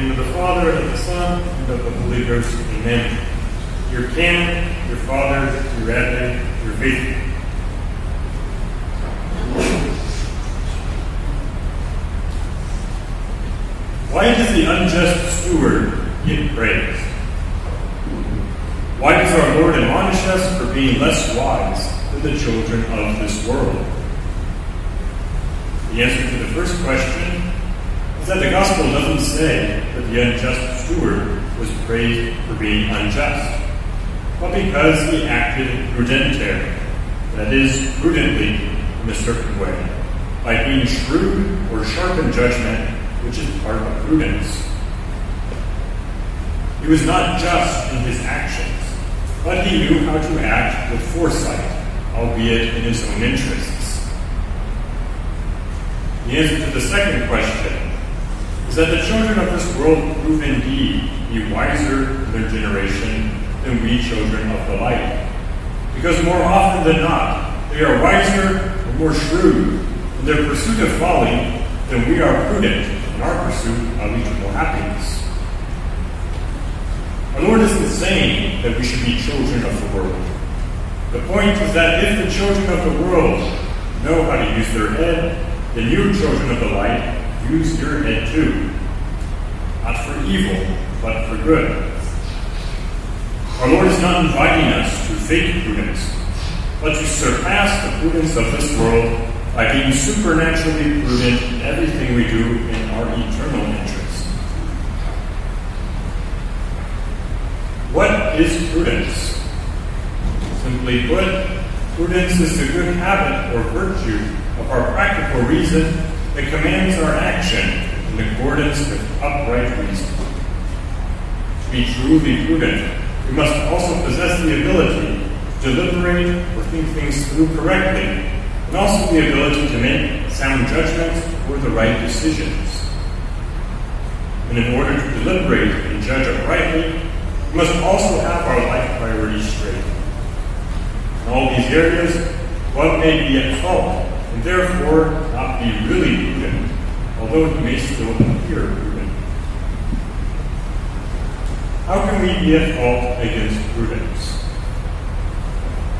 name of the Father, and of the Son, and of the Holy Ghost. Amen. Your canon, your father, your advent, your faithful. Why does the unjust steward get praise? Why does our Lord admonish us for being less wise than the children of this world? The answer to the first question is that the gospel doesn't say that the unjust steward was praised for being unjust, but because he acted prudenter, that is, prudently in a certain way, by being shrewd or sharp in judgment, which is part of prudence. He was not just in his actions, but he knew how to act with foresight, albeit in his own interests. The answer to the second question is that the children of this world prove indeed be wiser in their generation than we children of the light. Because more often than not, they are wiser or more shrewd in their pursuit of folly than we are prudent in our pursuit of eternal happiness. Our Lord isn't saying that we should be children of the world. The point is that if the children of the world know how to use their head the new children of the light, use your head too. Not for evil, but for good. Our Lord is not inviting us to fake prudence, but to surpass the prudence of this world by being supernaturally prudent in everything we do in our eternal interest. What is prudence? Simply put, prudence is the good habit or virtue of our practical reason that commands our action in accordance with upright reason. To be truly prudent, we must also possess the ability to deliberate or think things through correctly, and also the ability to make sound judgments or the right decisions. And in order to deliberate and judge uprightly, we must also have our life priorities straight. In all these areas, one may be at fault and therefore be really prudent, although it may still appear prudent. How can we be at fault against prudence?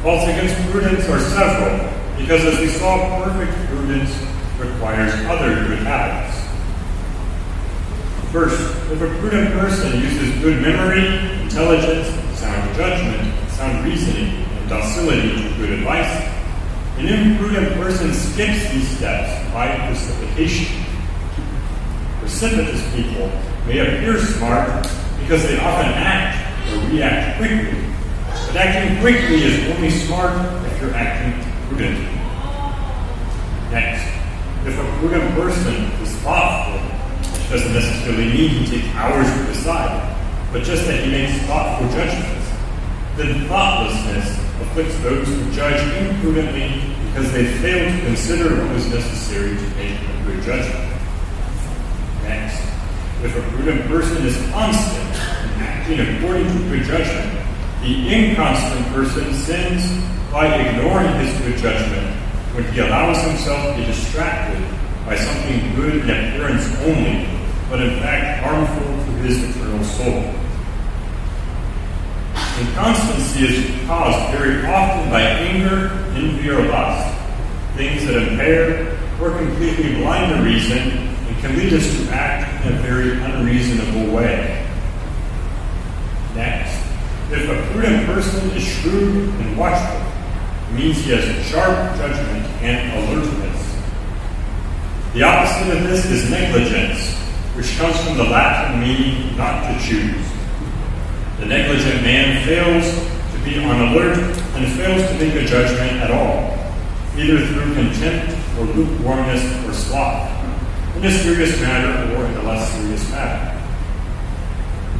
Faults against prudence are several, because as we saw, perfect prudence requires other good habits. First, if a prudent person uses good memory, intelligence, sound judgment, sound reasoning, and docility to good advice, an imprudent person skips these steps by precipitation. Precipitous people may appear smart because they often act or react quickly, but acting quickly is only smart if you're acting prudently. Next, if a prudent person is thoughtful, which doesn't necessarily mean he takes hours to decide, but just that he makes thoughtful judgments, then thoughtlessness afflicts those who judge imprudently because they fail to consider what was necessary to make a good judgment. Next, if a prudent person is constant in acting according to good judgment, the inconstant person sins by ignoring his good judgment when he allows himself to be distracted by something good in appearance only, but in fact harmful to his eternal soul. Inconstancy is caused very often by anger, envy, or lust, things that impair or completely blind the reason and can lead us to act in a very unreasonable way. Next, if a prudent person is shrewd and watchful, it means he has a sharp judgment and alertness. The opposite of this is negligence, which comes from the Latin meaning not to choose. The negligent man fails to be on alert and fails to make a judgment at all, either through contempt or lukewarmness or sloth, in a serious matter or in a less serious matter.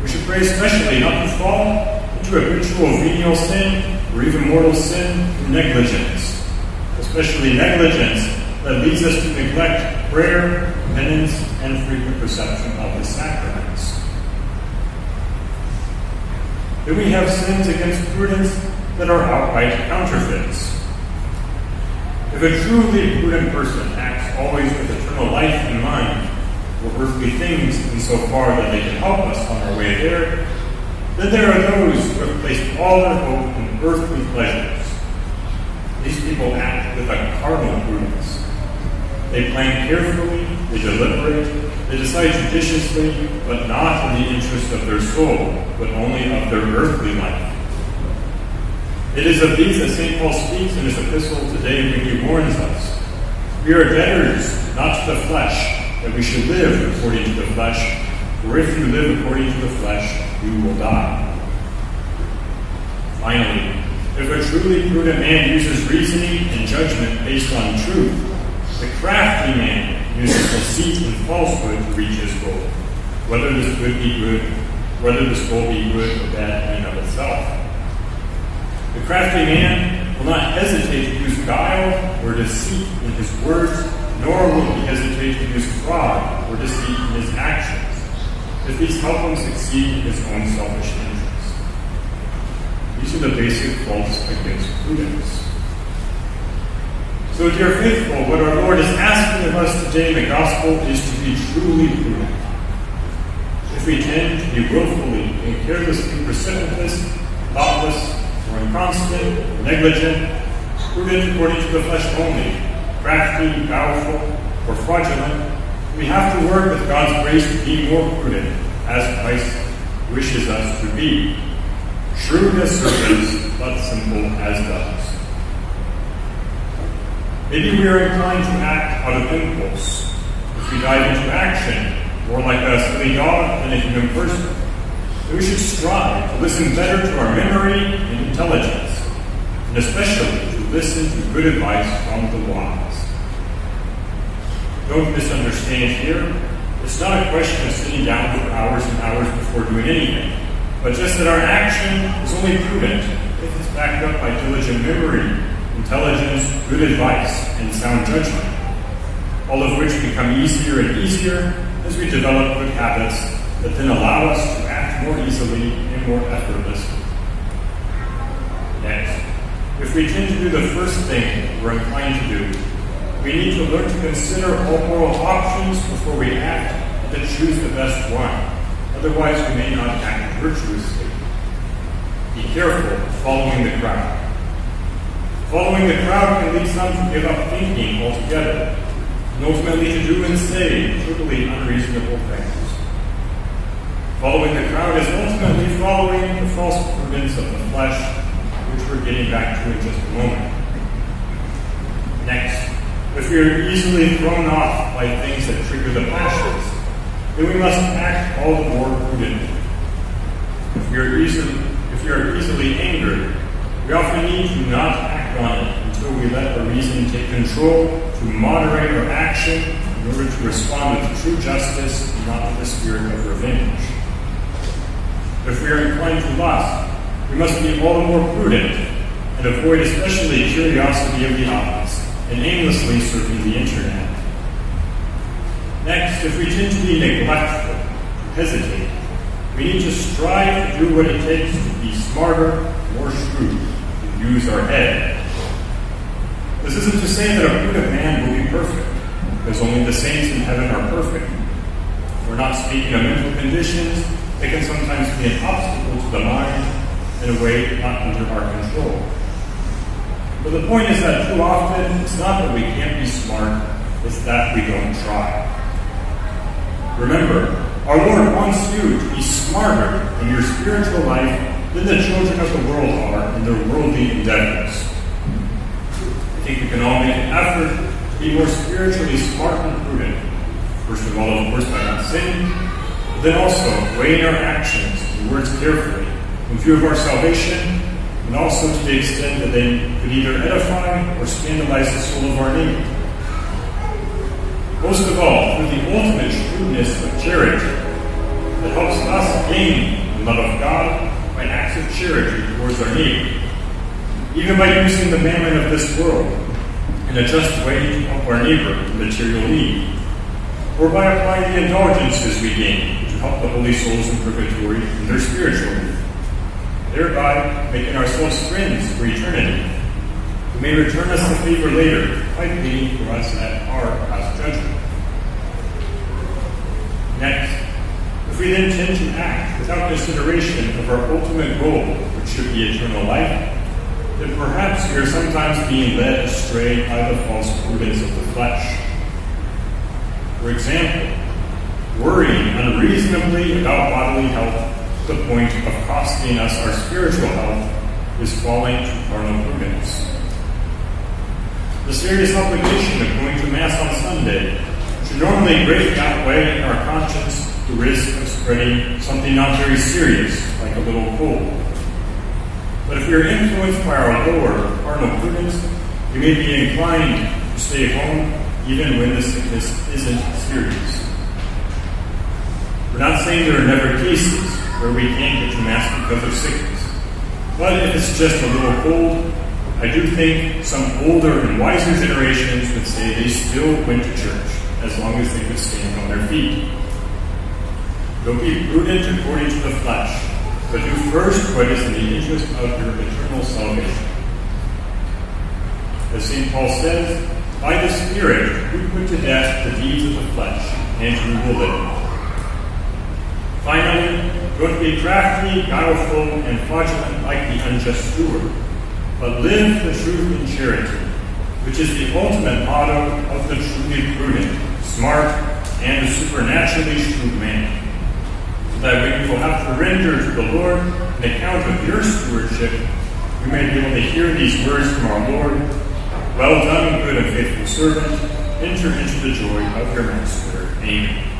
We should pray especially not to fall into habitual venial sin or even mortal sin through negligence, especially negligence that leads us to neglect prayer, penance, and frequent reception of the sacraments. Then we have sins against prudence that are outright counterfeits. If a truly prudent person acts always with eternal life in mind, or earthly things insofar that they can help us on our way there, then there are those who have placed all their hope in earthly pleasures. These people act with a carnal prudence. They plan carefully, they deliberate, they decide judiciously, but not in the interest of their soul, but only of their earthly life. It is of these that St. Paul speaks in his epistle today when he warns us. We are debtors, not to the flesh, that we should live according to the flesh, for if you live according to the flesh, you will die. Finally, if a truly prudent man uses reasoning and judgment based on truth, the crafty man uses deceit and falsehood to reach his goal, whether this good be good, whether this goal be good or bad in and of itself. The crafty man will not hesitate to use guile or deceit in his words, nor will he hesitate to use fraud or deceit in his actions, if these help him succeed in his own selfish interests. These are the basic faults against prudence. So, dear faithful, what our Lord is asking of us today in the gospel is to be truly prudent. If we tend to be willfully and carelessly precipitous, thoughtless, or inconstant, negligent, prudent according to the flesh only, crafty, powerful, or fraudulent, we have to work with God's grace to be more prudent, as Christ wishes us to be. Shrewd as serpents, but simple as doves. Maybe we are inclined to act out of impulse. If we dive into action, more like a silly dog than a human person, we should strive to listen better to our memory and intelligence, and especially to listen to good advice from the wise. Don't misunderstand here. It's not a question of sitting down for hours and hours before doing anything, but just that our action is only prudent if it's backed up by diligent memory, intelligence, good advice, and sound judgment, all of which become easier and easier as we develop good habits that then allow us to more easily and more effortlessly. Next, if we tend to do the first thing we're inclined to do, we need to learn to consider all moral options before we act and to choose the best one. Otherwise, we may not act virtuously. Be careful following the crowd. Following the crowd can lead some to give up thinking altogether, and ultimately to do and say totally unreasonable things. Following the crowd is ultimately following the false prudence of the flesh, which we're getting back to in just a moment. Next, if we are easily thrown off by things that trigger the passions, then we must act all the more prudently. If we are easily, if we are easily angered, we often need to not act on it until we let the reason take control to moderate our action in order to respond with true justice and not with the spirit of revenge. If we are inclined to lust, we must be all the more prudent and avoid especially curiosity of the eyes and aimlessly surfing the internet. Next, if we tend to be neglectful, to hesitate, we need to strive to do what it takes to be smarter, more shrewd, and use our head. This isn't to say that a prudent man will be perfect, because only the saints in heaven are perfect. We're not speaking of mental conditions, they can sometimes be an obstacle to the mind in a way not under our control. But the point is that too often it's not that we can't be smart, it's that we don't try. Remember, our Lord wants you to be smarter in your spiritual life than the children of the world are in their worldly endeavors. I think we can all make an effort to be more spiritually smart and prudent. First of all, of course, by not sinning, then also weighing our actions and words carefully in view of our salvation, and also to the extent that they could either edify or scandalize the soul of our neighbor. Most of all, through the ultimate shrewdness of charity that helps us gain the love of God by acts of charity towards our neighbor, even by using the mammon of this world in a just way to help our neighbor in material need, or by applying the indulgences we gain help the holy souls in purgatory in their spiritual need thereby making ourselves friends for eternity, who may return us the favor later by pleading for us at our past judgment. Next, if we then tend to act without consideration of our ultimate goal, which should be eternal life, then perhaps we are sometimes being led astray by the false prudence of the flesh. For example, worrying unreasonably about bodily health to the point of costing us our spiritual health is falling to carnal prudence. The serious obligation of going to Mass on Sunday should normally greatly outweigh our conscience the risk of spreading something not very serious, like a little cold. But if we are influenced by our lower carnal prudence, we may be inclined to stay home even when the sickness isn't serious. Not saying there are never cases where we can't get to Mass because of sickness. But if it's just a little cold, I do think some older and wiser generations would say they still went to church as long as they could stand on their feet. Don't be prudent according to the flesh, but do first what is in the interest of your eternal salvation. As St. Paul says, by the Spirit we put to death the deeds of the flesh, and we will live. Finally, don't be crafty, guileful, and fraudulent like the unjust steward, but live the truth in charity, which is the ultimate motto of the truly prudent, smart, and supernaturally shrewd man. So that when you will have to render to the Lord an account of your stewardship, you may be able to hear these words from our Lord Well done, good and faithful servant. Enter into the joy of your master. Amen.